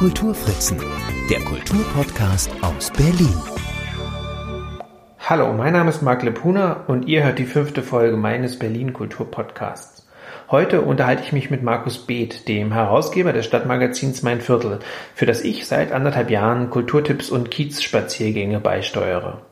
Kulturfritzen, der Kulturpodcast aus Berlin. Hallo, mein Name ist Marc Lepuna und ihr hört die fünfte Folge meines Berlin Kulturpodcasts. Heute unterhalte ich mich mit Markus Beeth, dem Herausgeber des Stadtmagazins Mein Viertel, für das ich seit anderthalb Jahren Kulturtipps und Kiezspaziergänge beisteuere.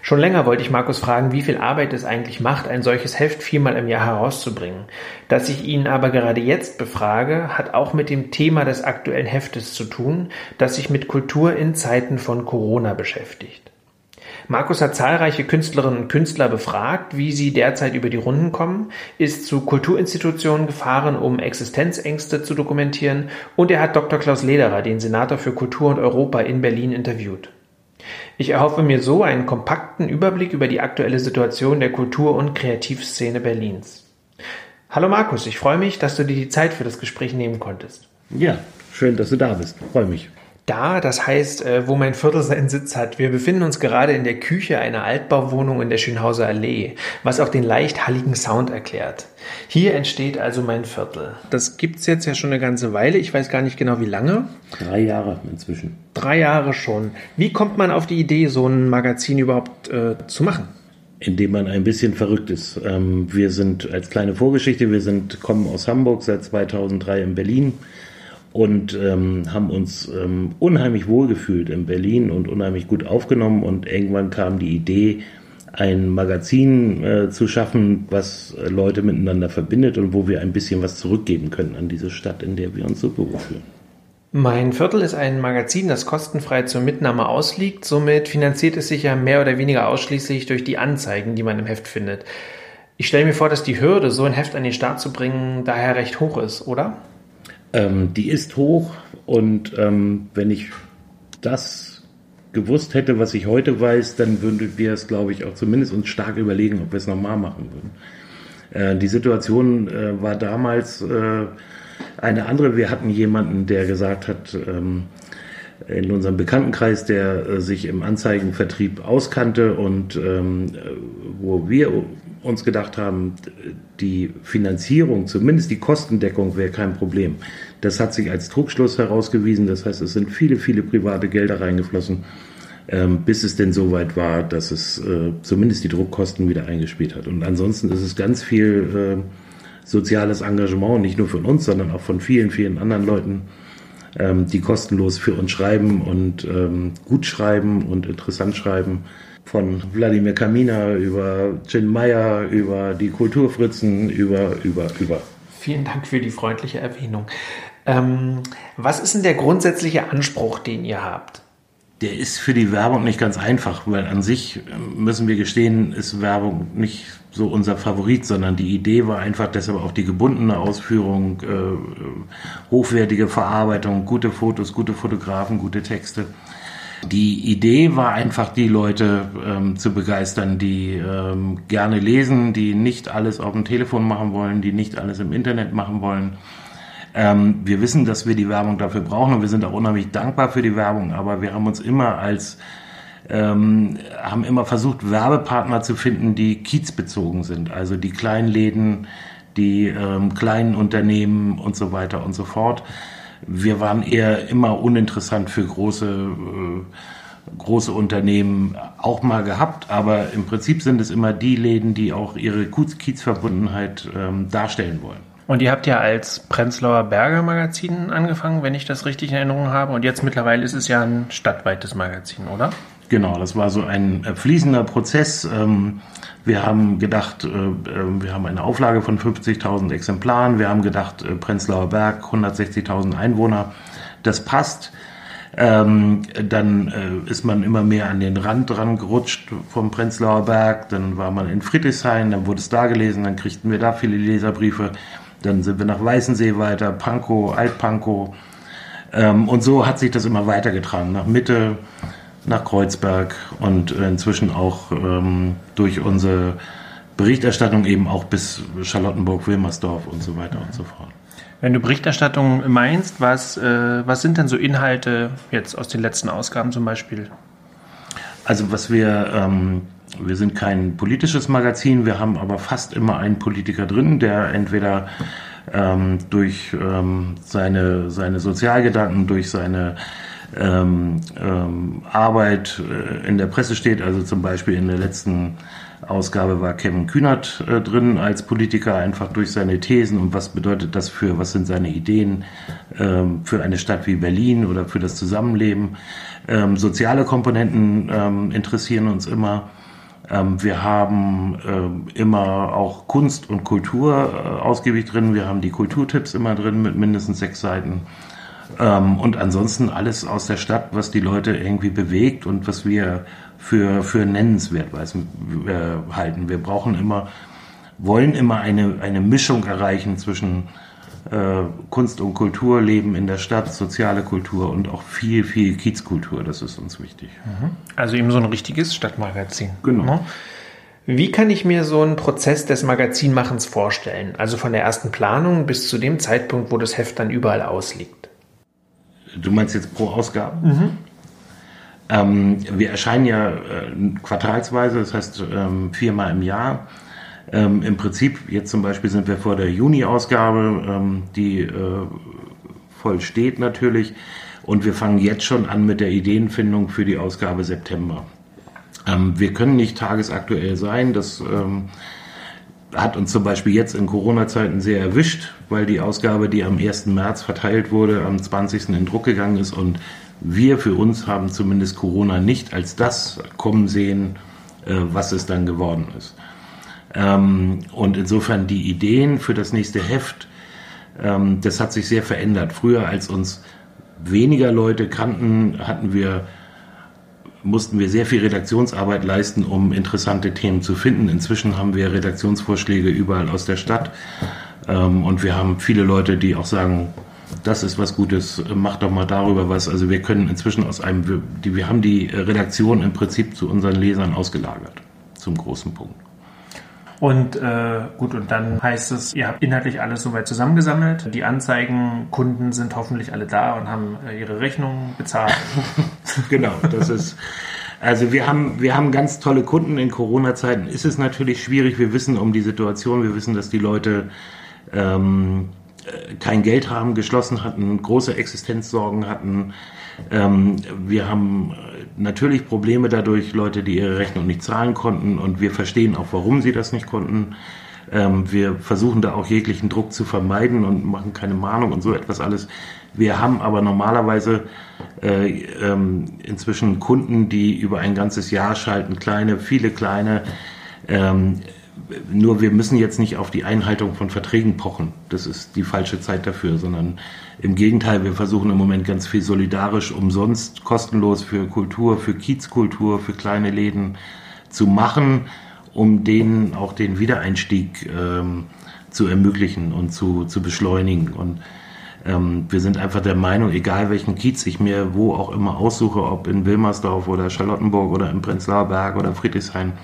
Schon länger wollte ich Markus fragen, wie viel Arbeit es eigentlich macht, ein solches Heft viermal im Jahr herauszubringen. Dass ich ihn aber gerade jetzt befrage, hat auch mit dem Thema des aktuellen Heftes zu tun, das sich mit Kultur in Zeiten von Corona beschäftigt. Markus hat zahlreiche Künstlerinnen und Künstler befragt, wie sie derzeit über die Runden kommen, ist zu Kulturinstitutionen gefahren, um Existenzängste zu dokumentieren und er hat Dr. Klaus Lederer, den Senator für Kultur und Europa in Berlin, interviewt. Ich erhoffe mir so einen kompakten Überblick über die aktuelle Situation der Kultur- und Kreativszene Berlins. Hallo Markus, ich freue mich, dass du dir die Zeit für das Gespräch nehmen konntest. Ja, schön, dass du da bist. Freue mich. Da, das heißt, äh, wo mein Viertel seinen Sitz hat. Wir befinden uns gerade in der Küche einer Altbauwohnung in der Schönhauser Allee, was auch den leicht halligen Sound erklärt. Hier entsteht also mein Viertel. Das gibt's jetzt ja schon eine ganze Weile. Ich weiß gar nicht genau, wie lange. Drei Jahre inzwischen. Drei Jahre schon. Wie kommt man auf die Idee, so ein Magazin überhaupt äh, zu machen? Indem man ein bisschen verrückt ist. Ähm, wir sind als kleine Vorgeschichte, wir sind, kommen aus Hamburg seit 2003 in Berlin und ähm, haben uns ähm, unheimlich wohlgefühlt in Berlin und unheimlich gut aufgenommen und irgendwann kam die Idee, ein Magazin äh, zu schaffen, was Leute miteinander verbindet und wo wir ein bisschen was zurückgeben können an diese Stadt, in der wir uns so wohlfühlen. Mein Viertel ist ein Magazin, das kostenfrei zur Mitnahme ausliegt. Somit finanziert es sich ja mehr oder weniger ausschließlich durch die Anzeigen, die man im Heft findet. Ich stelle mir vor, dass die Hürde, so ein Heft an den Start zu bringen, daher recht hoch ist, oder? Ähm, die ist hoch und ähm, wenn ich das gewusst hätte, was ich heute weiß, dann würden wir es, glaube ich, auch zumindest uns stark überlegen, ob wir es nochmal machen würden. Äh, die Situation äh, war damals äh, eine andere. Wir hatten jemanden, der gesagt hat, ähm, in unserem Bekanntenkreis, der äh, sich im Anzeigenvertrieb auskannte und ähm, wo wir uns gedacht haben, die Finanzierung, zumindest die Kostendeckung wäre kein Problem. Das hat sich als Trugschluss herausgewiesen. Das heißt, es sind viele, viele private Gelder reingeflossen, ähm, bis es denn so weit war, dass es äh, zumindest die Druckkosten wieder eingespielt hat. Und ansonsten ist es ganz viel äh, soziales Engagement, nicht nur von uns, sondern auch von vielen, vielen anderen Leuten, ähm, die kostenlos für uns schreiben und ähm, gut schreiben und interessant schreiben. Von Wladimir Kamina über Jin Meyer, über die Kulturfritzen, über, über, über. Vielen Dank für die freundliche Erwähnung. Ähm, was ist denn der grundsätzliche Anspruch, den ihr habt? Der ist für die Werbung nicht ganz einfach, weil an sich ähm, müssen wir gestehen, ist Werbung nicht so unser Favorit, sondern die Idee war einfach deshalb auch die gebundene Ausführung, äh, hochwertige Verarbeitung, gute Fotos, gute Fotografen, gute Texte. Die Idee war einfach, die Leute ähm, zu begeistern, die ähm, gerne lesen, die nicht alles auf dem Telefon machen wollen, die nicht alles im Internet machen wollen. Ähm, wir wissen, dass wir die Werbung dafür brauchen und wir sind auch unheimlich dankbar für die Werbung, aber wir haben uns immer als ähm, haben immer versucht, Werbepartner zu finden, die kiezbezogen sind, also die kleinen Läden, die ähm, kleinen Unternehmen und so weiter und so fort. Wir waren eher immer uninteressant für große, äh, große Unternehmen auch mal gehabt, aber im Prinzip sind es immer die Läden, die auch ihre Kiezverbundenheit ähm, darstellen wollen. Und ihr habt ja als Prenzlauer Berger Magazin angefangen, wenn ich das richtig in Erinnerung habe. Und jetzt mittlerweile ist es ja ein stadtweites Magazin, oder? Genau, das war so ein äh, fließender Prozess. Ähm, wir haben gedacht, äh, äh, wir haben eine Auflage von 50.000 Exemplaren. Wir haben gedacht, Prenzlauer Berg, 160.000 Einwohner, das passt. Ähm, dann ist man immer mehr an den Rand dran gerutscht vom Prenzlauer Berg. Dann war man in Friedrichshain, dann wurde es da gelesen, dann kriegten wir da viele Leserbriefe. Dann sind wir nach Weißensee weiter, Pankow, Altpankow. Ähm, und so hat sich das immer weitergetragen. Nach Mitte, nach Kreuzberg und inzwischen auch ähm, durch unsere Berichterstattung eben auch bis Charlottenburg, Wilmersdorf und so weiter und so fort. Wenn du Berichterstattung meinst, was, äh, was sind denn so Inhalte jetzt aus den letzten Ausgaben zum Beispiel? Also was wir, ähm, wir sind kein politisches Magazin, wir haben aber fast immer einen Politiker drin, der entweder ähm, durch ähm, seine, seine Sozialgedanken, durch seine ähm, ähm, Arbeit äh, in der Presse steht. Also zum Beispiel in der letzten Ausgabe war Kevin Kühnert äh, drin als Politiker, einfach durch seine Thesen und was bedeutet das für, was sind seine Ideen ähm, für eine Stadt wie Berlin oder für das Zusammenleben. Ähm, soziale Komponenten interessieren uns immer. Ähm, wir haben ähm, immer auch Kunst und Kultur äh, ausgiebig drin. Wir haben die Kulturtipps immer drin mit mindestens sechs Seiten. Ähm, und ansonsten alles aus der Stadt, was die Leute irgendwie bewegt und was wir für, für nennenswert äh, halten. Wir brauchen immer, wollen immer eine, eine Mischung erreichen zwischen äh, Kunst und Kultur, Leben in der Stadt, soziale Kultur und auch viel, viel Kiezkultur. Das ist uns wichtig. Mhm. Also eben so ein richtiges Stadtmagazin. Genau. Ne? Wie kann ich mir so einen Prozess des Magazinmachens vorstellen? Also von der ersten Planung bis zu dem Zeitpunkt, wo das Heft dann überall ausliegt. Du meinst jetzt pro Ausgabe? Mhm. Ähm, wir erscheinen ja äh, quartalsweise, das heißt ähm, viermal im Jahr. Ähm, Im Prinzip, jetzt zum Beispiel sind wir vor der Juni-Ausgabe, ähm, die äh, voll steht natürlich. Und wir fangen jetzt schon an mit der Ideenfindung für die Ausgabe September. Ähm, wir können nicht tagesaktuell sein. Das ähm, hat uns zum Beispiel jetzt in Corona-Zeiten sehr erwischt, weil die Ausgabe, die am 1. März verteilt wurde, am 20. in Druck gegangen ist und wir für uns haben zumindest Corona nicht als das kommen sehen, äh, was es dann geworden ist. Ähm, und insofern die Ideen für das nächste Heft, ähm, das hat sich sehr verändert. Früher, als uns weniger Leute kannten, hatten wir mussten wir sehr viel Redaktionsarbeit leisten, um interessante Themen zu finden. Inzwischen haben wir Redaktionsvorschläge überall aus der Stadt ähm, und wir haben viele Leute, die auch sagen, das ist was Gutes, mach doch mal darüber was. Also wir können inzwischen aus einem, wir, die, wir haben die Redaktion im Prinzip zu unseren Lesern ausgelagert, zum großen Punkt. Und äh, gut, und dann heißt es, ihr habt inhaltlich alles soweit zusammengesammelt. Die Anzeigenkunden sind hoffentlich alle da und haben äh, ihre Rechnungen bezahlt. genau, das ist. Also wir haben, wir haben ganz tolle Kunden in Corona-Zeiten. Ist es natürlich schwierig. Wir wissen um die Situation. Wir wissen, dass die Leute ähm, äh, kein Geld haben, geschlossen hatten, große Existenzsorgen hatten. Ähm, wir haben natürlich Probleme dadurch, Leute, die ihre Rechnung nicht zahlen konnten und wir verstehen auch, warum sie das nicht konnten. Ähm, wir versuchen da auch jeglichen Druck zu vermeiden und machen keine Mahnung und so etwas alles. Wir haben aber normalerweise äh, ähm, inzwischen Kunden, die über ein ganzes Jahr schalten, kleine, viele kleine. Ähm, nur wir müssen jetzt nicht auf die Einhaltung von Verträgen pochen. Das ist die falsche Zeit dafür, sondern im Gegenteil, wir versuchen im Moment ganz viel solidarisch, umsonst, kostenlos für Kultur, für Kiezkultur, für kleine Läden zu machen, um denen auch den Wiedereinstieg ähm, zu ermöglichen und zu, zu beschleunigen. Und ähm, wir sind einfach der Meinung, egal welchen Kiez ich mir wo auch immer aussuche, ob in Wilmersdorf oder Charlottenburg oder im Prenzlauer Berg oder Friedrichshain,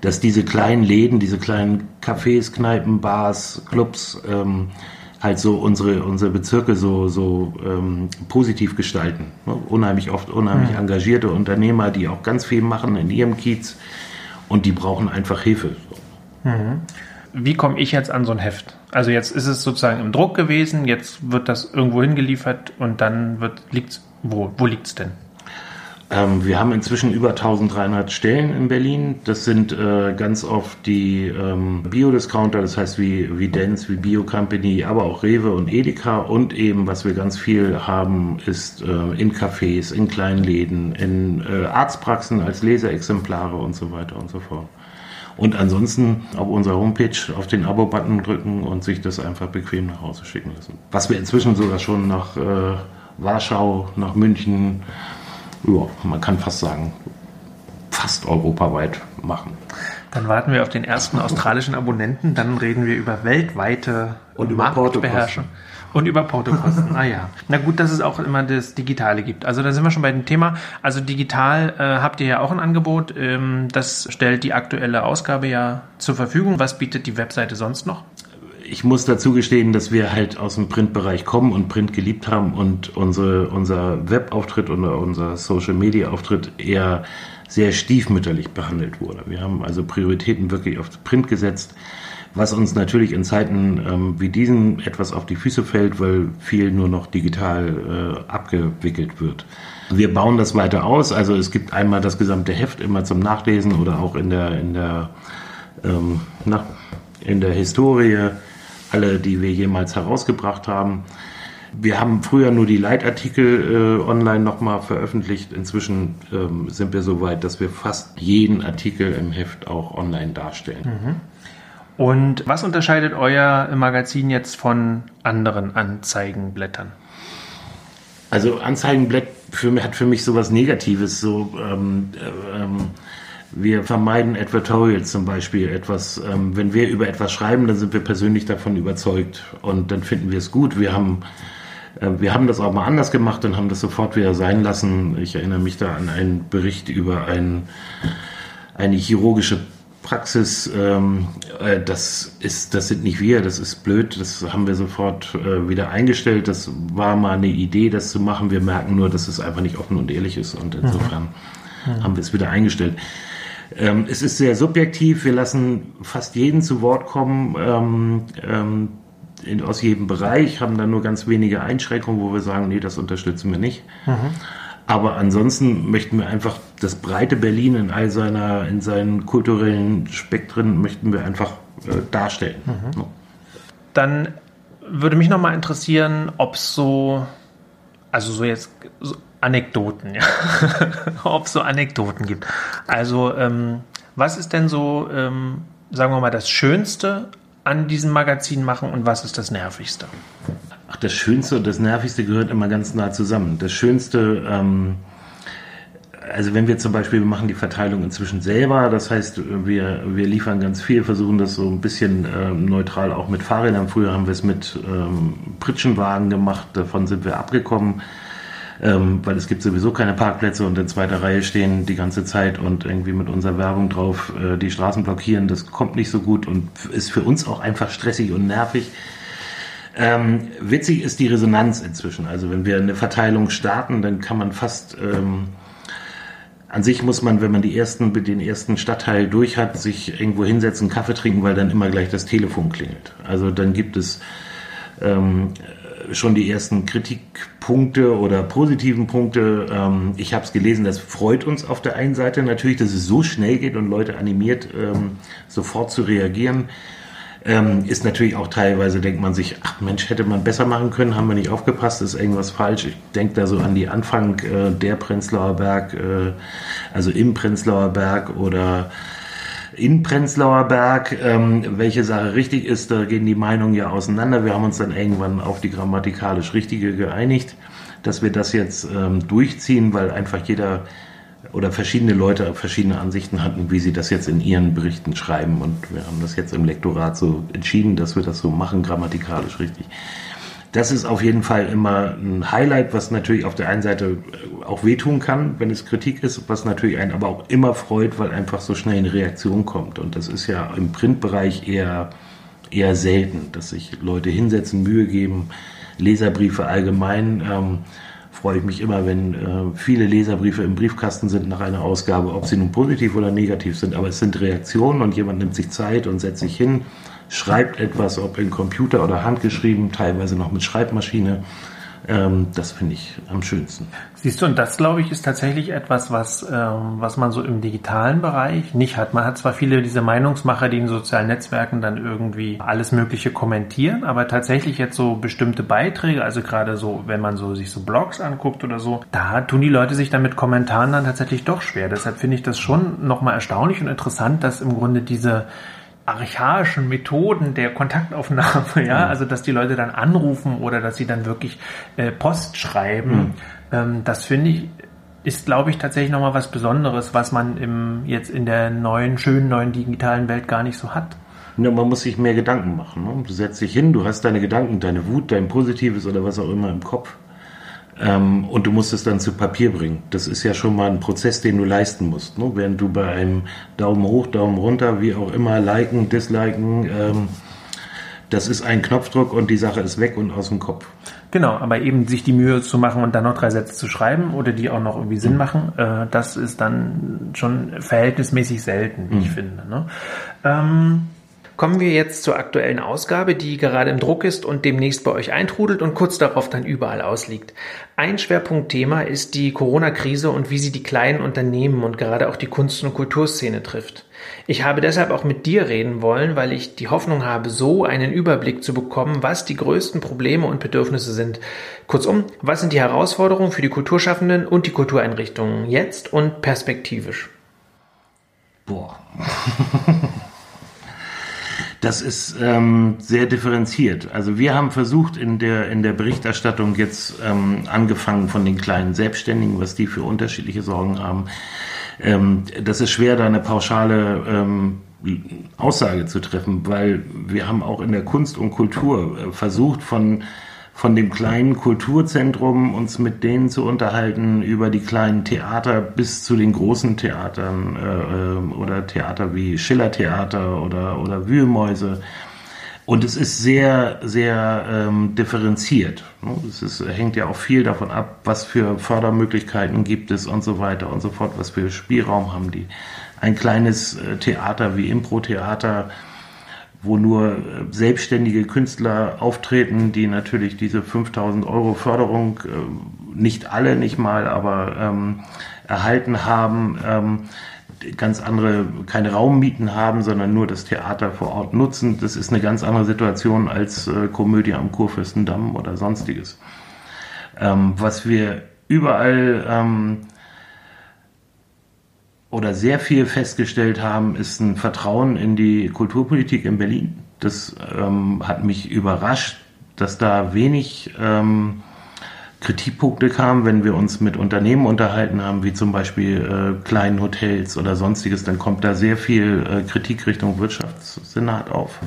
dass diese kleinen Läden, diese kleinen Cafés, Kneipen, Bars, Clubs ähm, halt so unsere, unsere Bezirke so, so ähm, positiv gestalten. Ne? Unheimlich oft unheimlich mhm. engagierte Unternehmer, die auch ganz viel machen in ihrem Kiez und die brauchen einfach Hilfe. Mhm. Wie komme ich jetzt an so ein Heft? Also jetzt ist es sozusagen im Druck gewesen, jetzt wird das irgendwo hingeliefert und dann wird liegt's wo? Wo liegt's denn? Ähm, wir haben inzwischen über 1300 Stellen in Berlin. Das sind äh, ganz oft die ähm, Biodiscounter, das heißt wie, wie Dance, wie Bio Company, aber auch Rewe und Edeka. Und eben, was wir ganz viel haben, ist äh, in Cafés, in kleinen Läden, in äh, Arztpraxen als Leseexemplare und so weiter und so fort. Und ansonsten auf unserer Homepage auf den Abo-Button drücken und sich das einfach bequem nach Hause schicken lassen. Was wir inzwischen sogar schon nach äh, Warschau, nach München, ja, man kann fast sagen, fast europaweit machen. Dann warten wir auf den ersten australischen Abonnenten, dann reden wir über weltweite und über Marktbeherrschung. Und über Portokosten. ah ja. Na gut, dass es auch immer das Digitale gibt. Also da sind wir schon bei dem Thema. Also digital äh, habt ihr ja auch ein Angebot. Ähm, das stellt die aktuelle Ausgabe ja zur Verfügung. Was bietet die Webseite sonst noch? Ich muss dazu gestehen, dass wir halt aus dem Printbereich kommen und Print geliebt haben und unsere, unser Webauftritt oder unser Social Media Auftritt eher sehr stiefmütterlich behandelt wurde. Wir haben also Prioritäten wirklich auf Print gesetzt. was uns natürlich in Zeiten ähm, wie diesen etwas auf die Füße fällt, weil viel nur noch digital äh, abgewickelt wird. Wir bauen das weiter aus, also es gibt einmal das gesamte Heft immer zum Nachlesen oder auch in der in der ähm, na, in der Historie alle, die wir jemals herausgebracht haben. Wir haben früher nur die Leitartikel äh, online nochmal veröffentlicht. Inzwischen ähm, sind wir so weit, dass wir fast jeden Artikel im Heft auch online darstellen. Mhm. Und was unterscheidet euer Magazin jetzt von anderen Anzeigenblättern? Also Anzeigenblatt für, hat für mich sowas Negatives. So, ähm, ähm, wir vermeiden Advertorials zum Beispiel etwas. Ähm, wenn wir über etwas schreiben, dann sind wir persönlich davon überzeugt und dann finden wir es gut. Wir haben äh, wir haben das auch mal anders gemacht und haben das sofort wieder sein lassen. Ich erinnere mich da an einen Bericht über ein, eine chirurgische Praxis, ähm, äh, das ist, das sind nicht wir, das ist blöd, das haben wir sofort äh, wieder eingestellt. Das war mal eine Idee, das zu machen. Wir merken nur, dass es einfach nicht offen und ehrlich ist und insofern mhm. haben wir es wieder eingestellt. Ähm, es ist sehr subjektiv. Wir lassen fast jeden zu Wort kommen ähm, ähm, in, aus jedem Bereich, haben dann nur ganz wenige Einschränkungen, wo wir sagen, nee, das unterstützen wir nicht. Mhm. Aber ansonsten möchten wir einfach das breite Berlin in all seiner, in seinen kulturellen Spektren möchten wir einfach äh, darstellen. Mhm. Dann würde mich nochmal interessieren, ob es so, also so jetzt so Anekdoten, ja. ob es so Anekdoten gibt. Also, ähm, was ist denn so, ähm, sagen wir mal, das Schönste an diesem Magazin machen und was ist das Nervigste? Ach, das Schönste und das Nervigste gehört immer ganz nah zusammen. Das Schönste, ähm, also wenn wir zum Beispiel, wir machen die Verteilung inzwischen selber, das heißt, wir, wir liefern ganz viel, versuchen das so ein bisschen ähm, neutral auch mit Fahrrädern. Früher haben wir es mit ähm, Pritschenwagen gemacht, davon sind wir abgekommen, ähm, weil es gibt sowieso keine Parkplätze und in zweiter Reihe stehen die ganze Zeit und irgendwie mit unserer Werbung drauf äh, die Straßen blockieren. Das kommt nicht so gut und ist für uns auch einfach stressig und nervig. Ähm, witzig ist die Resonanz inzwischen. Also wenn wir eine Verteilung starten, dann kann man fast ähm, an sich muss man, wenn man die ersten, den ersten Stadtteil durch hat, sich irgendwo hinsetzen, Kaffee trinken, weil dann immer gleich das Telefon klingelt. Also dann gibt es ähm, schon die ersten Kritikpunkte oder positiven Punkte. Ähm, ich habe es gelesen, das freut uns auf der einen Seite natürlich, dass es so schnell geht und Leute animiert, ähm, sofort zu reagieren. Ähm, ist natürlich auch teilweise, denkt man sich, ach Mensch, hätte man besser machen können, haben wir nicht aufgepasst, ist irgendwas falsch. Ich denke da so an die Anfang äh, der Prenzlauer Berg, äh, also im Prenzlauer Berg oder in Prenzlauer Berg. Ähm, welche Sache richtig ist, da gehen die Meinungen ja auseinander. Wir haben uns dann irgendwann auf die grammatikalisch richtige geeinigt, dass wir das jetzt ähm, durchziehen, weil einfach jeder oder verschiedene Leute verschiedene Ansichten hatten, wie sie das jetzt in ihren Berichten schreiben. Und wir haben das jetzt im Lektorat so entschieden, dass wir das so machen, grammatikalisch richtig. Das ist auf jeden Fall immer ein Highlight, was natürlich auf der einen Seite auch wehtun kann, wenn es Kritik ist, was natürlich einen aber auch immer freut, weil einfach so schnell eine Reaktion kommt. Und das ist ja im Printbereich eher, eher selten, dass sich Leute hinsetzen, Mühe geben, Leserbriefe allgemein. Ähm, freue ich mich immer, wenn äh, viele Leserbriefe im Briefkasten sind nach einer Ausgabe, ob sie nun positiv oder negativ sind. Aber es sind Reaktionen und jemand nimmt sich Zeit und setzt sich hin, schreibt etwas, ob in Computer oder handgeschrieben, teilweise noch mit Schreibmaschine ähm, das finde ich am schönsten. Siehst du, und das glaube ich ist tatsächlich etwas, was, ähm, was man so im digitalen Bereich nicht hat. Man hat zwar viele diese Meinungsmacher, die in sozialen Netzwerken dann irgendwie alles Mögliche kommentieren, aber tatsächlich jetzt so bestimmte Beiträge, also gerade so, wenn man so sich so Blogs anguckt oder so, da tun die Leute sich dann mit Kommentaren dann tatsächlich doch schwer. Deshalb finde ich das schon nochmal erstaunlich und interessant, dass im Grunde diese archaischen Methoden der Kontaktaufnahme, ja, mhm. also dass die Leute dann anrufen oder dass sie dann wirklich äh, Post schreiben, mhm. ähm, das finde ich ist, glaube ich, tatsächlich nochmal was Besonderes, was man im, jetzt in der neuen, schönen neuen digitalen Welt gar nicht so hat. Ja, man muss sich mehr Gedanken machen. Ne? Du setzt dich hin, du hast deine Gedanken, deine Wut, dein Positives oder was auch immer im Kopf. Ähm, und du musst es dann zu Papier bringen. Das ist ja schon mal ein Prozess, den du leisten musst. Ne? Während du bei einem Daumen hoch, Daumen runter, wie auch immer, liken, disliken, ähm, das ist ein Knopfdruck und die Sache ist weg und aus dem Kopf. Genau, aber eben sich die Mühe zu machen und dann noch drei Sätze zu schreiben oder die auch noch irgendwie Sinn mhm. machen, äh, das ist dann schon verhältnismäßig selten, wie mhm. ich finde. Ne? Ähm, Kommen wir jetzt zur aktuellen Ausgabe, die gerade im Druck ist und demnächst bei euch eintrudelt und kurz darauf dann überall ausliegt. Ein Schwerpunktthema ist die Corona-Krise und wie sie die kleinen Unternehmen und gerade auch die Kunst- und Kulturszene trifft. Ich habe deshalb auch mit dir reden wollen, weil ich die Hoffnung habe, so einen Überblick zu bekommen, was die größten Probleme und Bedürfnisse sind. Kurzum, was sind die Herausforderungen für die Kulturschaffenden und die Kultureinrichtungen jetzt und perspektivisch? Boah. Das ist ähm, sehr differenziert. Also wir haben versucht in der in der Berichterstattung jetzt ähm, angefangen von den kleinen Selbstständigen, was die für unterschiedliche Sorgen haben. Ähm, das ist schwer, da eine pauschale ähm, Aussage zu treffen, weil wir haben auch in der Kunst und Kultur äh, versucht von von dem kleinen Kulturzentrum uns mit denen zu unterhalten über die kleinen Theater bis zu den großen Theatern äh, ähm, oder Theater wie Schillertheater oder, oder Wühlmäuse. Und es ist sehr, sehr ähm, differenziert. Ne? Es ist, hängt ja auch viel davon ab, was für Fördermöglichkeiten gibt es und so weiter und so fort, was für Spielraum haben die. Ein kleines äh, Theater wie Impro-Theater wo nur äh, selbstständige Künstler auftreten, die natürlich diese 5000 Euro Förderung, äh, nicht alle, nicht mal, aber ähm, erhalten haben, ähm, ganz andere, keine Raummieten haben, sondern nur das Theater vor Ort nutzen. Das ist eine ganz andere Situation als äh, Komödie am Kurfürstendamm oder sonstiges. Ähm, was wir überall ähm, oder sehr viel festgestellt haben, ist ein Vertrauen in die Kulturpolitik in Berlin. Das ähm, hat mich überrascht, dass da wenig ähm, Kritikpunkte kamen, wenn wir uns mit Unternehmen unterhalten haben, wie zum Beispiel äh, kleinen Hotels oder sonstiges, dann kommt da sehr viel äh, Kritik Richtung Wirtschaftssenat auf.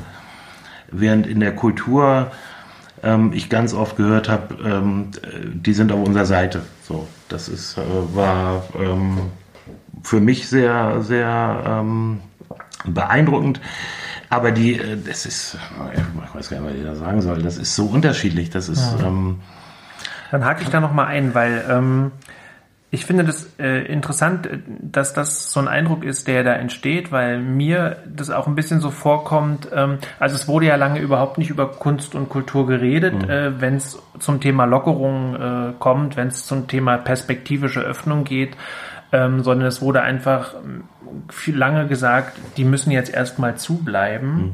Während in der Kultur ähm, ich ganz oft gehört habe, ähm, die sind auf unserer Seite. So, das ist, äh, war ähm, für mich sehr, sehr ähm, beeindruckend. Aber die, äh, das ist, ich weiß gar nicht, was ich da sagen soll, das ist so unterschiedlich. Das ist. Ja. Ähm, Dann hake ich da nochmal ein, weil ähm, ich finde das äh, interessant, dass das so ein Eindruck ist, der da entsteht, weil mir das auch ein bisschen so vorkommt. Ähm, also es wurde ja lange überhaupt nicht über Kunst und Kultur geredet, mhm. äh, wenn es zum Thema Lockerung äh, kommt, wenn es zum Thema perspektivische Öffnung geht ähm, sondern es wurde einfach ähm, viel lange gesagt, die müssen jetzt erstmal zubleiben. Mhm.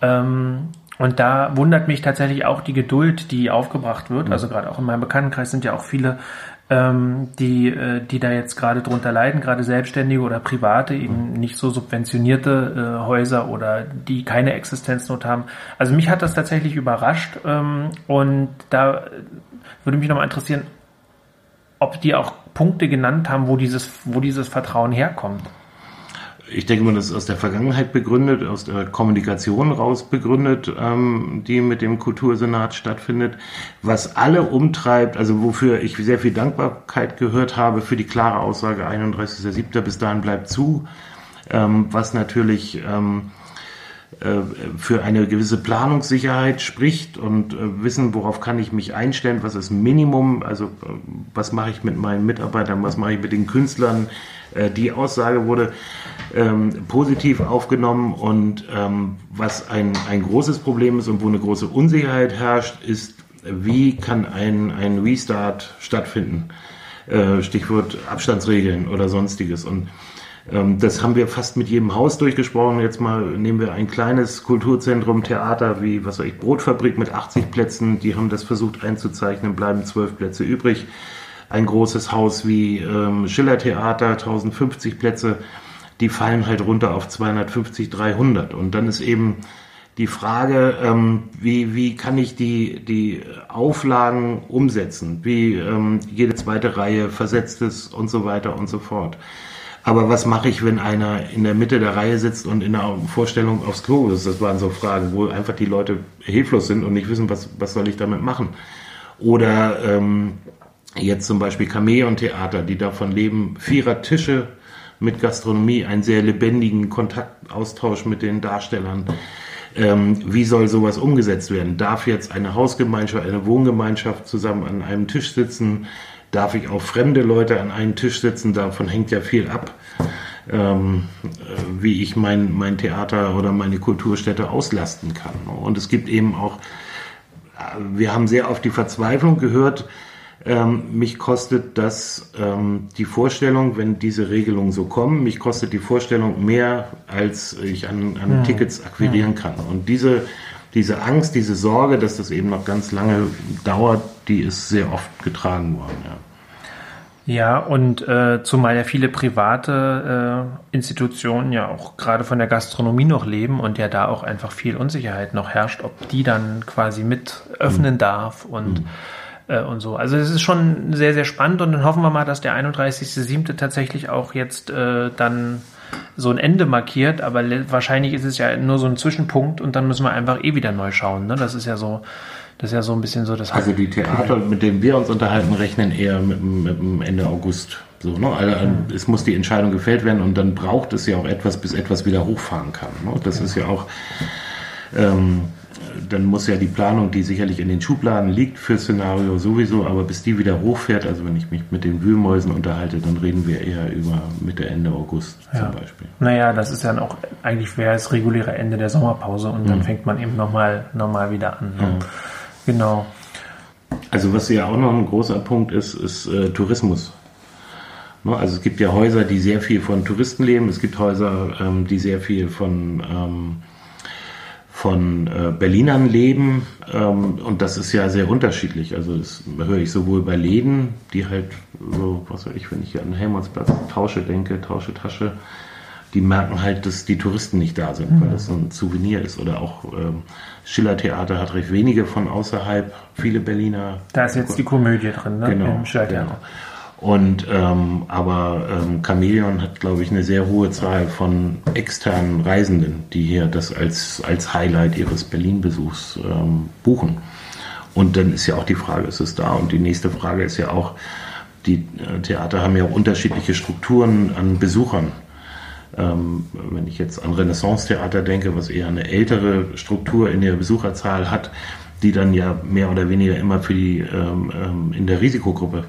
Ähm, und da wundert mich tatsächlich auch die Geduld, die aufgebracht wird. Mhm. Also gerade auch in meinem Bekanntenkreis sind ja auch viele, ähm, die, äh, die da jetzt gerade drunter leiden, gerade Selbstständige oder Private, eben mhm. nicht so subventionierte äh, Häuser oder die keine Existenznot haben. Also mich hat das tatsächlich überrascht ähm, und da würde mich nochmal interessieren, ob die auch Punkte genannt haben, wo dieses, wo dieses Vertrauen herkommt. Ich denke mal, das ist aus der Vergangenheit begründet, aus der Kommunikation raus begründet, ähm, die mit dem Kultursenat stattfindet. Was alle umtreibt, also wofür ich sehr viel Dankbarkeit gehört habe für die klare Aussage 31.07. bis dahin bleibt zu, ähm, was natürlich ähm, äh, für eine gewisse Planungssicherheit spricht und äh, wissen, worauf kann ich mich einstellen, was ist Minimum, also äh, was mache ich mit meinen Mitarbeitern, was mache ich mit den Künstlern. Die Aussage wurde ähm, positiv aufgenommen und ähm, was ein, ein großes Problem ist und wo eine große Unsicherheit herrscht, ist, wie kann ein, ein Restart stattfinden? Stichwort Abstandsregeln oder sonstiges. Und das haben wir fast mit jedem Haus durchgesprochen. Jetzt mal nehmen wir ein kleines Kulturzentrum, Theater wie, was weiß ich, Brotfabrik mit 80 Plätzen. Die haben das versucht einzuzeichnen, bleiben zwölf Plätze übrig. Ein großes Haus wie ähm, Schillertheater, 1050 Plätze, die fallen halt runter auf 250, 300. Und dann ist eben die Frage, ähm, wie, wie kann ich die, die Auflagen umsetzen? Wie ähm, jede zweite Reihe versetzt ist und so weiter und so fort. Aber was mache ich, wenn einer in der Mitte der Reihe sitzt und in der Vorstellung aufs Klo ist? Das waren so Fragen, wo einfach die Leute hilflos sind und nicht wissen, was, was soll ich damit machen. Oder ähm, jetzt zum Beispiel Chamäleon-Theater, die davon leben, vierer Tische mit Gastronomie, einen sehr lebendigen Kontaktaustausch mit den Darstellern. Ähm, wie soll sowas umgesetzt werden? Darf jetzt eine Hausgemeinschaft, eine Wohngemeinschaft zusammen an einem Tisch sitzen? Darf ich auch fremde Leute an einen Tisch sitzen? Davon hängt ja viel ab. Ähm, wie ich mein, mein Theater oder meine Kulturstätte auslasten kann. Und es gibt eben auch, wir haben sehr auf die Verzweiflung gehört, ähm, mich kostet das ähm, die Vorstellung, wenn diese Regelungen so kommen, mich kostet die Vorstellung mehr, als ich an, an ja. Tickets akquirieren ja. kann. Und diese, diese Angst, diese Sorge, dass das eben noch ganz lange dauert, die ist sehr oft getragen worden. Ja. Ja, und äh, zumal ja viele private äh, Institutionen ja auch gerade von der Gastronomie noch leben und ja da auch einfach viel Unsicherheit noch herrscht, ob die dann quasi mit öffnen mhm. darf und, mhm. äh, und so. Also es ist schon sehr, sehr spannend und dann hoffen wir mal, dass der 31.07. tatsächlich auch jetzt äh, dann so ein Ende markiert, aber wahrscheinlich ist es ja nur so ein Zwischenpunkt und dann müssen wir einfach eh wieder neu schauen. Ne? Das ist ja so das ist ja so ein bisschen so das Also die Theater, mit denen wir uns unterhalten, rechnen eher mit, mit Ende August. So, ne? also, mhm. Es muss die Entscheidung gefällt werden und dann braucht es ja auch etwas, bis etwas wieder hochfahren kann. Ne? Das ist ja auch, ähm, dann muss ja die Planung, die sicherlich in den Schubladen liegt für Szenario sowieso, aber bis die wieder hochfährt, also wenn ich mich mit den Wühlmäusen unterhalte, dann reden wir eher über Mitte, Ende August ja. zum Beispiel. Naja, das ist dann auch, eigentlich wäre es reguläre Ende der Sommerpause und dann mhm. fängt man eben nochmal noch mal wieder an. Ne? Ja. Genau. Also was ja auch noch ein großer Punkt ist, ist äh, Tourismus. Ne? Also es gibt ja Häuser, die sehr viel von Touristen leben. Es gibt Häuser, ähm, die sehr viel von, ähm, von äh, Berlinern leben. Ähm, und das ist ja sehr unterschiedlich. Also das höre ich sowohl bei Läden, die halt so, was weiß ich, wenn ich an Helmholtzplatz Tausche denke, Tausche Tasche, die merken halt, dass die Touristen nicht da sind, mhm. weil das so ein Souvenir ist. Oder auch ähm, Schillertheater hat recht wenige von außerhalb, viele Berliner. Da ist jetzt die Komödie drin, ne? Genau. Im Schillertheater. Genau. Und ähm, aber ähm, Chameleon hat, glaube ich, eine sehr hohe Zahl von externen Reisenden, die hier das als, als Highlight ihres Berlin-Besuchs ähm, buchen. Und dann ist ja auch die Frage, ist es da? Und die nächste Frage ist ja auch, die äh, Theater haben ja auch unterschiedliche Strukturen an Besuchern. Ähm, wenn ich jetzt an Renaissance-Theater denke, was eher eine ältere Struktur in der Besucherzahl hat, die dann ja mehr oder weniger immer für die ähm, ähm, in der Risikogruppe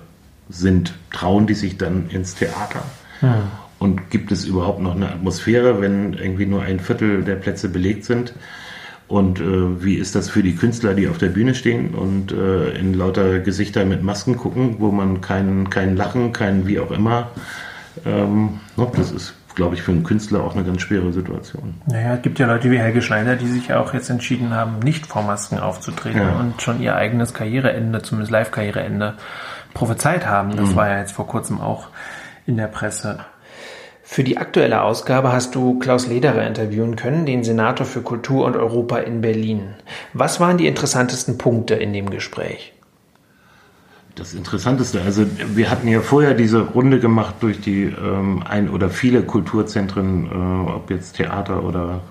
sind, trauen die sich dann ins Theater? Ja. Und gibt es überhaupt noch eine Atmosphäre, wenn irgendwie nur ein Viertel der Plätze belegt sind? Und äh, wie ist das für die Künstler, die auf der Bühne stehen und äh, in lauter Gesichter mit Masken gucken, wo man kein, kein Lachen, kein wie auch immer, ähm, das ist glaube ich, für einen Künstler auch eine ganz schwere Situation. Naja, es gibt ja Leute wie Helge Schneider, die sich ja auch jetzt entschieden haben, nicht vor Masken aufzutreten ja. und schon ihr eigenes Karriereende, zumindest Live-Karriereende, prophezeit haben. Das mhm. war ja jetzt vor kurzem auch in der Presse. Für die aktuelle Ausgabe hast du Klaus Lederer interviewen können, den Senator für Kultur und Europa in Berlin. Was waren die interessantesten Punkte in dem Gespräch? Das Interessanteste. Also wir hatten ja vorher diese Runde gemacht durch die ähm, ein oder viele Kulturzentren, äh, ob jetzt Theater oder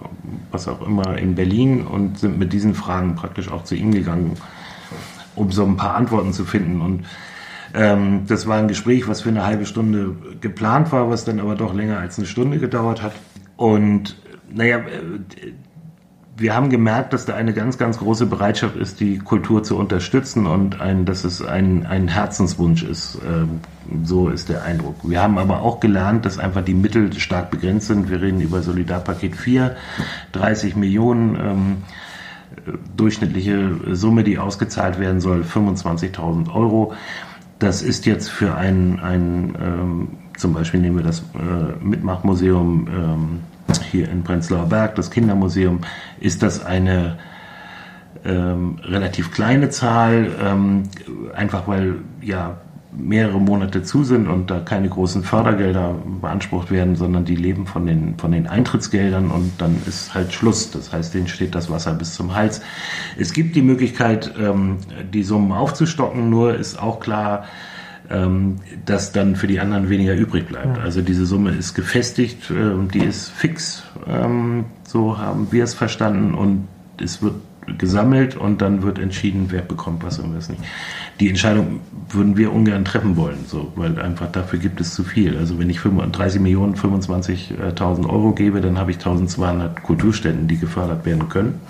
was auch immer in Berlin und sind mit diesen Fragen praktisch auch zu ihm gegangen, um so ein paar Antworten zu finden. Und ähm, das war ein Gespräch, was für eine halbe Stunde geplant war, was dann aber doch länger als eine Stunde gedauert hat. Und naja, wir haben gemerkt, dass da eine ganz, ganz große Bereitschaft ist, die Kultur zu unterstützen und ein, dass es ein, ein Herzenswunsch ist. Ähm, so ist der Eindruck. Wir haben aber auch gelernt, dass einfach die Mittel stark begrenzt sind. Wir reden über Solidarpaket 4, 30 Millionen. Ähm, durchschnittliche Summe, die ausgezahlt werden soll, 25.000 Euro. Das ist jetzt für ein, ein ähm, zum Beispiel nehmen wir das äh, Mitmachmuseum ähm, hier in Prenzlauer Berg, das Kindermuseum, ist das eine ähm, relativ kleine Zahl, ähm, einfach weil ja mehrere Monate zu sind und da keine großen Fördergelder beansprucht werden, sondern die leben von den, von den Eintrittsgeldern und dann ist halt Schluss. Das heißt, denen steht das Wasser bis zum Hals. Es gibt die Möglichkeit, ähm, die Summen aufzustocken, nur ist auch klar, ähm, dass dann für die anderen weniger übrig bleibt. Also diese Summe ist gefestigt, äh, die ist fix, ähm, so haben wir es verstanden und es wird gesammelt und dann wird entschieden, wer bekommt was und was nicht. Die Entscheidung würden wir ungern treffen wollen, so, weil einfach dafür gibt es zu viel. Also wenn ich 30 Millionen, 25.000 Euro gebe, dann habe ich 1200 Kulturstätten, die gefördert werden können.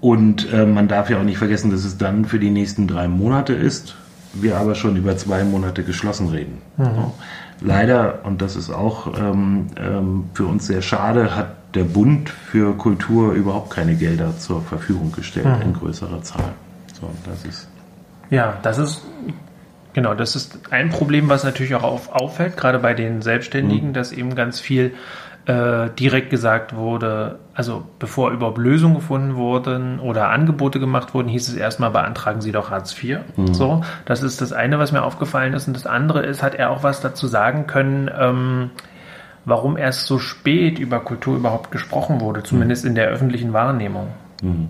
Und äh, man darf ja auch nicht vergessen, dass es dann für die nächsten drei Monate ist wir aber schon über zwei Monate geschlossen reden. Mhm. Leider, und das ist auch ähm, ähm, für uns sehr schade, hat der Bund für Kultur überhaupt keine Gelder zur Verfügung gestellt mhm. in größerer Zahl. So, das ist ja, das ist genau, das ist ein Problem, was natürlich auch auf, auffällt, gerade bei den Selbstständigen, mhm. dass eben ganz viel äh, direkt gesagt wurde, also bevor überhaupt Lösungen gefunden wurden oder Angebote gemacht wurden, hieß es erstmal, beantragen Sie doch Hartz IV. Mhm. So, das ist das eine, was mir aufgefallen ist. Und das andere ist, hat er auch was dazu sagen können, ähm, warum erst so spät über Kultur überhaupt gesprochen wurde, zumindest mhm. in der öffentlichen Wahrnehmung. Mhm.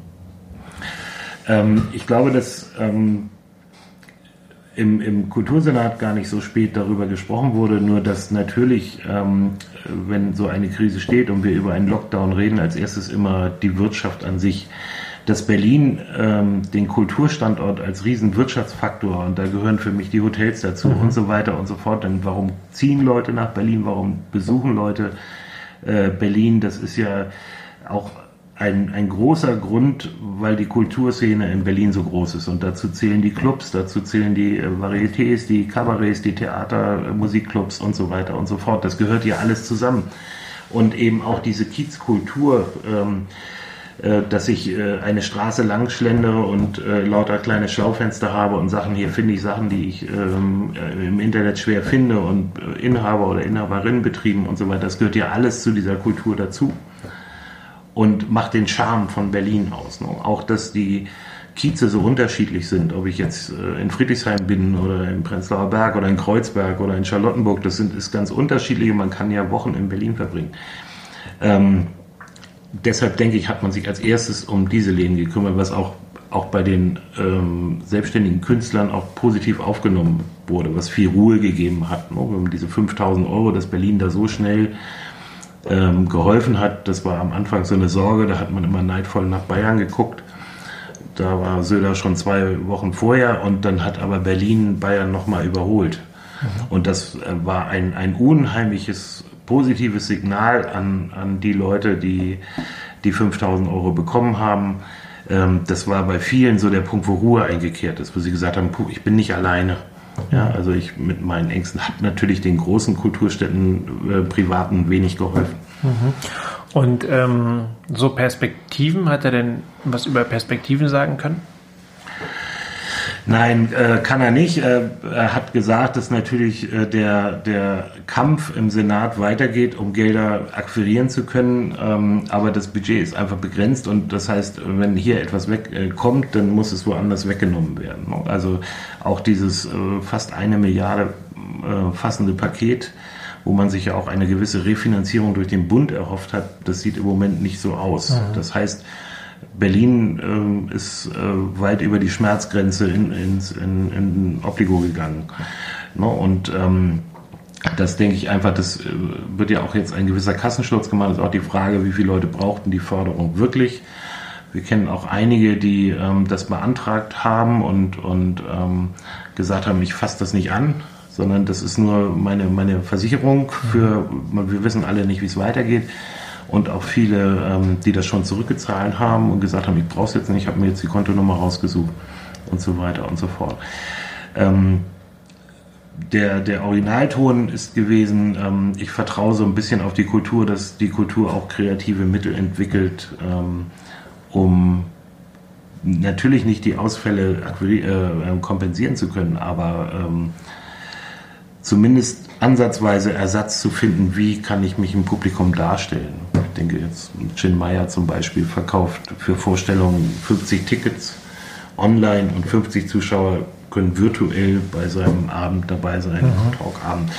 Ähm, ich glaube, dass ähm, im, im Kultursenat gar nicht so spät darüber gesprochen wurde, nur dass natürlich, ähm, wenn so eine Krise steht und wir über einen Lockdown reden, als erstes immer die Wirtschaft an sich. Dass Berlin ähm, den Kulturstandort als Riesenwirtschaftsfaktor und da gehören für mich die Hotels dazu mhm. und so weiter und so fort. Denn warum ziehen Leute nach Berlin? Warum besuchen Leute äh, Berlin? Das ist ja auch ein, ein großer Grund, weil die Kulturszene in Berlin so groß ist. Und dazu zählen die Clubs, dazu zählen die äh, Varietés, die Kabarets, die Theater, äh, Musikclubs und so weiter und so fort. Das gehört ja alles zusammen. Und eben auch diese Kiezkultur, ähm, äh, dass ich äh, eine Straße lang schlendere und äh, lauter kleine Schaufenster habe und Sachen, hier finde ich Sachen, die ich ähm, äh, im Internet schwer finde und Inhaber oder Inhaberinnen betrieben und so weiter. Das gehört ja alles zu dieser Kultur dazu und macht den Charme von Berlin aus. Ne? Auch, dass die Kieze so unterschiedlich sind, ob ich jetzt äh, in Friedrichshain bin oder in Prenzlauer Berg oder in Kreuzberg oder in Charlottenburg, das sind, ist ganz unterschiedlich man kann ja Wochen in Berlin verbringen. Ähm, deshalb denke ich, hat man sich als erstes um diese Läden gekümmert, was auch, auch bei den ähm, selbstständigen Künstlern auch positiv aufgenommen wurde, was viel Ruhe gegeben hat. Ne? Diese 5000 Euro, dass Berlin da so schnell ähm, geholfen hat. Das war am Anfang so eine Sorge, da hat man immer neidvoll nach Bayern geguckt. Da war Söder schon zwei Wochen vorher und dann hat aber Berlin Bayern nochmal überholt. Mhm. Und das äh, war ein, ein unheimliches positives Signal an, an die Leute, die die 5000 Euro bekommen haben. Ähm, das war bei vielen so der Punkt, wo Ruhe eingekehrt ist, wo sie gesagt haben, ich bin nicht alleine. Ja, also ich mit meinen Ängsten hat natürlich den großen Kulturstätten äh, privaten wenig geholfen. Mhm. Und ähm, so Perspektiven, hat er denn was über Perspektiven sagen können? Nein, äh, kann er nicht. Äh, er hat gesagt, dass natürlich äh, der, der Kampf im Senat weitergeht, um Gelder akquirieren zu können. Ähm, aber das Budget ist einfach begrenzt und das heißt, wenn hier etwas wegkommt, äh, dann muss es woanders weggenommen werden. Also auch dieses äh, fast eine Milliarde äh, fassende Paket, wo man sich ja auch eine gewisse Refinanzierung durch den Bund erhofft hat, das sieht im Moment nicht so aus. Mhm. Das heißt, Berlin äh, ist äh, weit über die Schmerzgrenze in, ins, in, in Obligo gegangen. Ne? und ähm, das denke ich einfach, das äh, wird ja auch jetzt ein gewisser Kassensturz gemacht. Das ist auch die Frage, wie viele Leute brauchten die Förderung wirklich. Wir kennen auch einige, die ähm, das beantragt haben und, und ähm, gesagt haben, ich fasse das nicht an, sondern das ist nur meine, meine Versicherung für, wir wissen alle nicht, wie es weitergeht und auch viele, ähm, die das schon zurückgezahlt haben und gesagt haben, ich brauche es jetzt nicht, ich habe mir jetzt die Kontonummer rausgesucht und so weiter und so fort. Ähm, der, der Originalton ist gewesen, ähm, ich vertraue so ein bisschen auf die Kultur, dass die Kultur auch kreative Mittel entwickelt, um natürlich nicht die Ausfälle äh, kompensieren zu können, aber zumindest ansatzweise Ersatz zu finden, wie kann ich mich im Publikum darstellen. Ich denke jetzt, Jim Meyer zum Beispiel verkauft für Vorstellungen 50 Tickets online und 50 Zuschauer können virtuell bei seinem Abend dabei sein, mhm. Talkabend.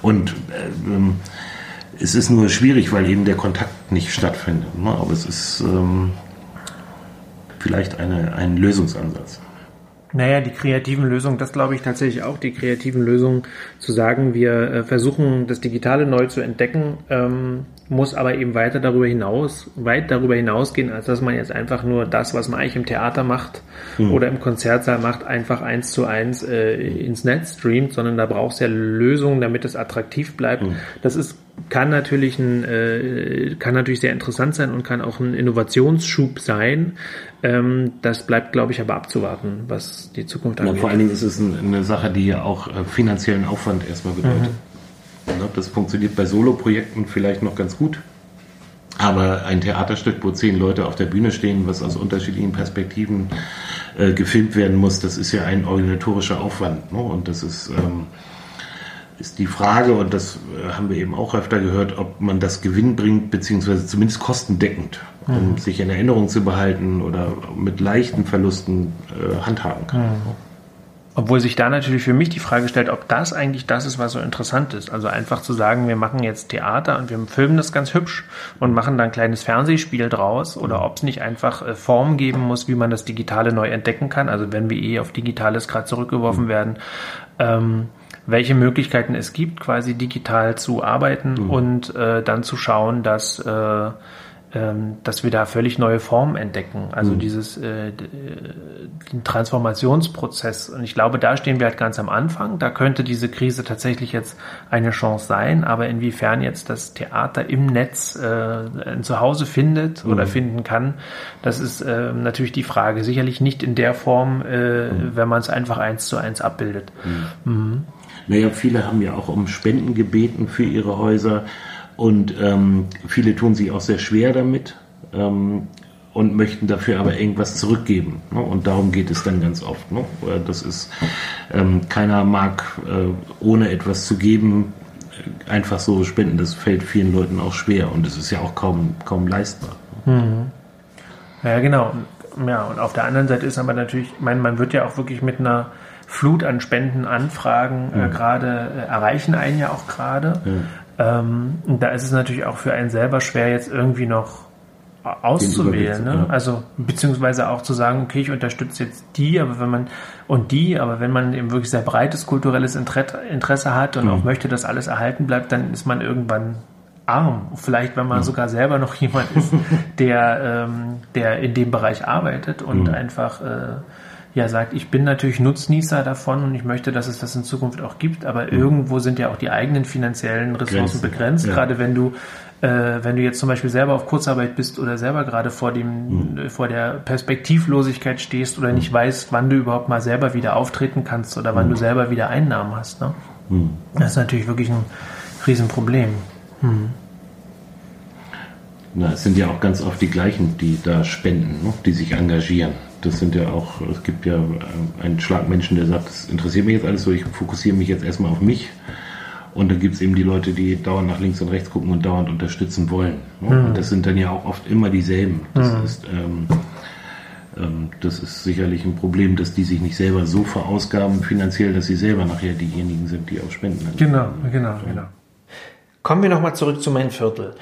Und äh, ähm, es ist nur schwierig, weil eben der Kontakt nicht stattfindet. Ne? Aber es ist ähm, vielleicht eine, ein Lösungsansatz. Naja, die kreativen Lösungen, das glaube ich tatsächlich auch, die kreativen Lösungen zu sagen, wir äh, versuchen das Digitale neu zu entdecken, ähm, muss aber eben weiter darüber hinaus, weit darüber hinausgehen, als dass man jetzt einfach nur das, was man eigentlich im Theater macht mhm. oder im Konzertsaal macht, einfach eins zu eins äh, ins Netz streamt, sondern da braucht es ja Lösungen, damit es attraktiv bleibt. Mhm. Das ist kann natürlich ein, äh, kann natürlich sehr interessant sein und kann auch ein Innovationsschub sein. Ähm, das bleibt, glaube ich, aber abzuwarten, was die Zukunft angeht. Ja, vor allen Dingen ist es eine Sache, die ja auch äh, finanziellen Aufwand erstmal bedeutet. Mhm. Das funktioniert bei Solo-Projekten vielleicht noch ganz gut. Aber ein Theaterstück, wo zehn Leute auf der Bühne stehen, was aus unterschiedlichen Perspektiven äh, gefilmt werden muss, das ist ja ein organisatorischer Aufwand. Ne? Und das ist, ähm, ist die Frage, und das äh, haben wir eben auch öfter gehört, ob man das Gewinn bringt, beziehungsweise zumindest kostendeckend, um mhm. sich in Erinnerung zu behalten oder mit leichten Verlusten äh, handhaben kann. Mhm. Obwohl sich da natürlich für mich die Frage stellt, ob das eigentlich das ist, was so interessant ist. Also einfach zu sagen, wir machen jetzt Theater und wir filmen das ganz hübsch und machen da ein kleines Fernsehspiel draus oder ob es nicht einfach äh, Form geben muss, wie man das Digitale neu entdecken kann. Also wenn wir eh auf Digitales gerade zurückgeworfen mhm. werden, ähm, welche Möglichkeiten es gibt, quasi digital zu arbeiten mhm. und äh, dann zu schauen, dass äh, ähm, dass wir da völlig neue Formen entdecken. Also mhm. dieses äh, den Transformationsprozess. Und ich glaube, da stehen wir halt ganz am Anfang. Da könnte diese Krise tatsächlich jetzt eine Chance sein. Aber inwiefern jetzt das Theater im Netz äh, ein Zuhause findet mhm. oder finden kann, das ist äh, natürlich die Frage. Sicherlich nicht in der Form, äh, mhm. wenn man es einfach eins zu eins abbildet. Mhm. Naja, viele haben ja auch um Spenden gebeten für ihre Häuser. Und ähm, viele tun sich auch sehr schwer damit ähm, und möchten dafür aber irgendwas zurückgeben. Ne? Und darum geht es dann ganz oft. Ne? Das ist, ähm, keiner mag äh, ohne etwas zu geben äh, einfach so spenden. Das fällt vielen Leuten auch schwer und es ist ja auch kaum, kaum leistbar. Mhm. Ja, genau. Ja, und auf der anderen Seite ist aber natürlich, ich meine, man wird ja auch wirklich mit einer Flut an Spendenanfragen äh, mhm. gerade äh, erreichen einen ja auch gerade. Mhm. Ähm, da ist es natürlich auch für einen selber schwer, jetzt irgendwie noch auszuwählen. Ne? Ja. Also beziehungsweise auch zu sagen, okay, ich unterstütze jetzt die, aber wenn man und die, aber wenn man eben wirklich sehr breites kulturelles Interesse hat und mhm. auch möchte, dass alles erhalten bleibt, dann ist man irgendwann arm. Vielleicht, wenn man mhm. sogar selber noch jemand ist, der, ähm, der in dem Bereich arbeitet und mhm. einfach äh, ja sagt, ich bin natürlich Nutznießer davon und ich möchte, dass es das in Zukunft auch gibt, aber mhm. irgendwo sind ja auch die eigenen finanziellen Ressourcen Grenzen. begrenzt, ja. gerade wenn du äh, wenn du jetzt zum Beispiel selber auf Kurzarbeit bist oder selber gerade vor dem mhm. vor der Perspektivlosigkeit stehst oder nicht mhm. weißt, wann du überhaupt mal selber wieder auftreten kannst oder wann mhm. du selber wieder Einnahmen hast. Ne? Mhm. Das ist natürlich wirklich ein Riesenproblem. Mhm. Na, es sind ja auch ganz oft die gleichen, die da spenden, ne? die sich engagieren das sind ja auch, es gibt ja einen Schlag Menschen, der sagt, das interessiert mich jetzt alles so, ich fokussiere mich jetzt erstmal auf mich. Und dann gibt es eben die Leute, die dauernd nach links und rechts gucken und dauernd unterstützen wollen. Mhm. Und das sind dann ja auch oft immer dieselben. Das, mhm. ist, ähm, ähm, das ist sicherlich ein Problem, dass die sich nicht selber so verausgaben finanziell, dass sie selber nachher diejenigen sind, die auch spenden. Genau, genau, genau. Kommen wir nochmal zurück zu meinem Viertel.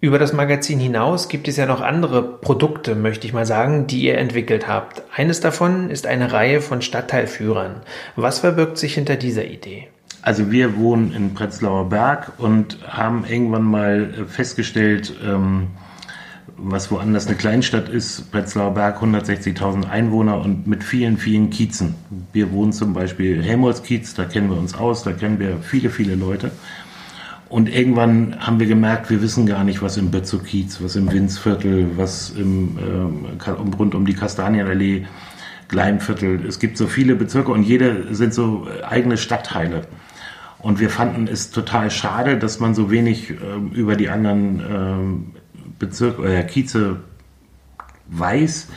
Über das Magazin hinaus gibt es ja noch andere Produkte, möchte ich mal sagen, die ihr entwickelt habt. Eines davon ist eine Reihe von Stadtteilführern. Was verbirgt sich hinter dieser Idee? Also wir wohnen in Prenzlauer Berg und haben irgendwann mal festgestellt, ähm, was woanders eine Kleinstadt ist, Prenzlauer Berg 160.000 Einwohner und mit vielen, vielen Kiezen. Wir wohnen zum Beispiel Helmholtz-Kiez, da kennen wir uns aus, da kennen wir viele, viele Leute. Und irgendwann haben wir gemerkt, wir wissen gar nicht, was im Bötzow-Kiez, was im Winzviertel, was im, äh, rund um die Kastanienallee, Gleimviertel. Es gibt so viele Bezirke und jede sind so eigene Stadtteile. Und wir fanden es total schade, dass man so wenig äh, über die anderen äh, Bezirke oder Kieze weiß.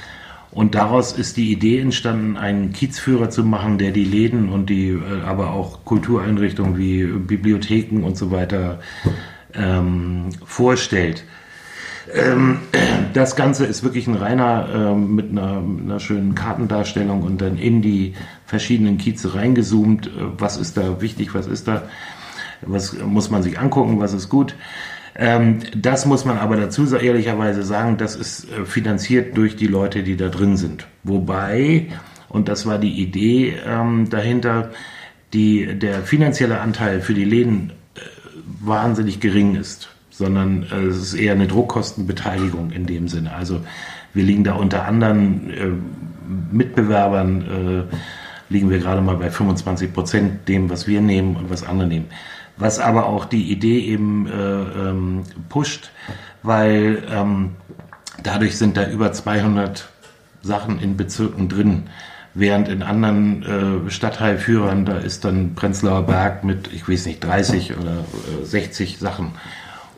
Und daraus ist die Idee entstanden, einen Kiezführer zu machen, der die Läden und die äh, aber auch Kultureinrichtungen wie Bibliotheken und so weiter ähm, vorstellt. Ähm, das Ganze ist wirklich ein reiner ähm, mit, einer, mit, einer, schönen Kartendarstellung und dann in die verschiedenen Kieze reingezoomt. Äh, was ist da wichtig, was ist da, was muss man sich angucken, was ist gut. Ähm, das muss man aber dazu ehrlicherweise sagen, das ist äh, finanziert durch die Leute, die da drin sind. Wobei, und das war die Idee ähm, dahinter, die, der finanzielle Anteil für die Läden äh, wahnsinnig gering ist, sondern äh, es ist eher eine Druckkostenbeteiligung in dem Sinne. Also wir liegen da unter anderen äh, Mitbewerbern, äh, liegen wir gerade mal bei 25 Prozent dem, was wir nehmen und was andere nehmen was aber auch die Idee eben äh, ähm, pusht, weil ähm, dadurch sind da über 200 Sachen in Bezirken drin. Während in anderen äh, Stadtteilführern, da ist dann Prenzlauer Berg mit, ich weiß nicht, 30 oder äh, 60 Sachen.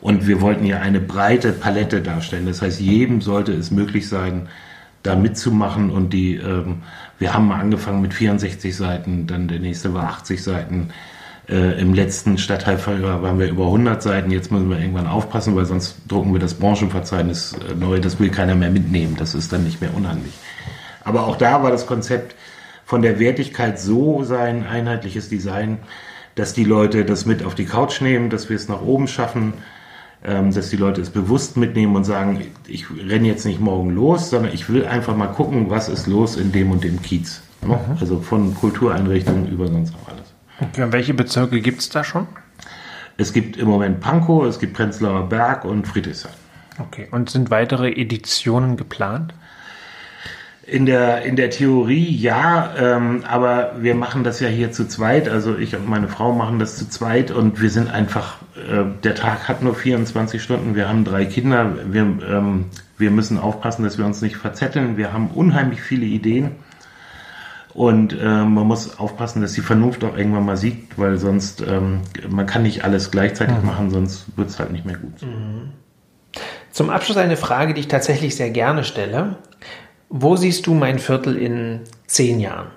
Und wir wollten ja eine breite Palette darstellen. Das heißt, jedem sollte es möglich sein, da mitzumachen. Und die, ähm, wir haben mal angefangen mit 64 Seiten, dann der nächste war 80 Seiten. Äh, Im letzten Stadtteilführer waren wir über 100 Seiten. Jetzt müssen wir irgendwann aufpassen, weil sonst drucken wir das Branchenverzeichnis äh, neu. Das will keiner mehr mitnehmen. Das ist dann nicht mehr unheimlich. Aber auch da war das Konzept von der Wertigkeit so sein einheitliches Design, dass die Leute das mit auf die Couch nehmen, dass wir es nach oben schaffen, ähm, dass die Leute es bewusst mitnehmen und sagen, ich renne jetzt nicht morgen los, sondern ich will einfach mal gucken, was ist los in dem und dem Kiez. Ne? Mhm. Also von Kultureinrichtungen über sonst auch alles. Okay, welche Bezirke gibt es da schon? Es gibt im Moment Pankow, es gibt Prenzlauer Berg und Friedrichshain. Okay, und sind weitere Editionen geplant? In der, in der Theorie ja, ähm, aber wir machen das ja hier zu zweit. Also ich und meine Frau machen das zu zweit und wir sind einfach, äh, der Tag hat nur 24 Stunden, wir haben drei Kinder, wir, ähm, wir müssen aufpassen, dass wir uns nicht verzetteln. Wir haben unheimlich viele Ideen und äh, man muss aufpassen, dass die Vernunft auch irgendwann mal siegt, weil sonst, ähm, man kann nicht alles gleichzeitig mhm. machen, sonst wird es halt nicht mehr gut. Mhm. Zum Abschluss eine Frage, die ich tatsächlich sehr gerne stelle. Wo siehst du mein Viertel in zehn Jahren?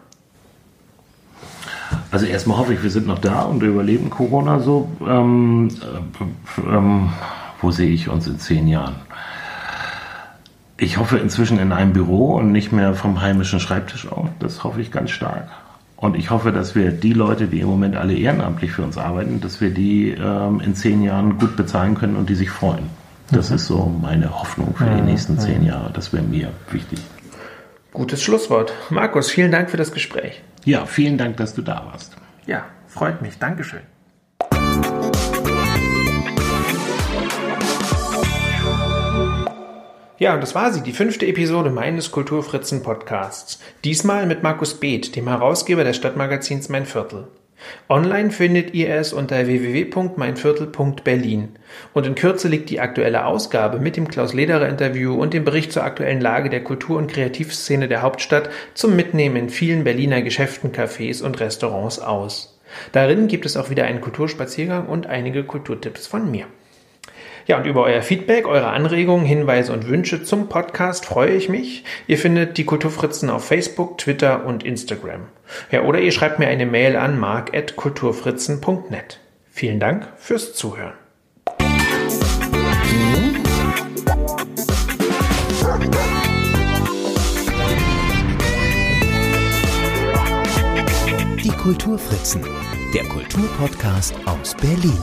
Also erstmal hoffe ich, wir sind noch da und überleben Corona so. Ähm, äh, ähm, wo sehe ich uns in zehn Jahren? Ich hoffe inzwischen in einem Büro und nicht mehr vom heimischen Schreibtisch aus. Das hoffe ich ganz stark. Und ich hoffe, dass wir die Leute, die im Moment alle ehrenamtlich für uns arbeiten, dass wir die ähm, in zehn Jahren gut bezahlen können und die sich freuen. Das mhm. ist so meine Hoffnung für die nächsten zehn Jahre. Das wäre mir wichtig. Gutes Schlusswort. Markus, vielen Dank für das Gespräch. Ja, vielen Dank, dass du da warst. Ja, freut mich. Dankeschön. Ja, und das war sie, die fünfte Episode meines Kulturfritzen Podcasts. Diesmal mit Markus Beeth, dem Herausgeber des Stadtmagazins Mein Viertel. Online findet ihr es unter www.meinviertel.berlin. Und in Kürze liegt die aktuelle Ausgabe mit dem Klaus Lederer Interview und dem Bericht zur aktuellen Lage der Kultur- und Kreativszene der Hauptstadt zum Mitnehmen in vielen Berliner Geschäften, Cafés und Restaurants aus. Darin gibt es auch wieder einen Kulturspaziergang und einige Kulturtipps von mir. Ja, und über euer Feedback, eure Anregungen, Hinweise und Wünsche zum Podcast freue ich mich. Ihr findet die Kulturfritzen auf Facebook, Twitter und Instagram. Ja, oder ihr schreibt mir eine Mail an mark.kulturfritzen.net. Vielen Dank fürs Zuhören. Die Kulturfritzen, der Kulturpodcast aus Berlin.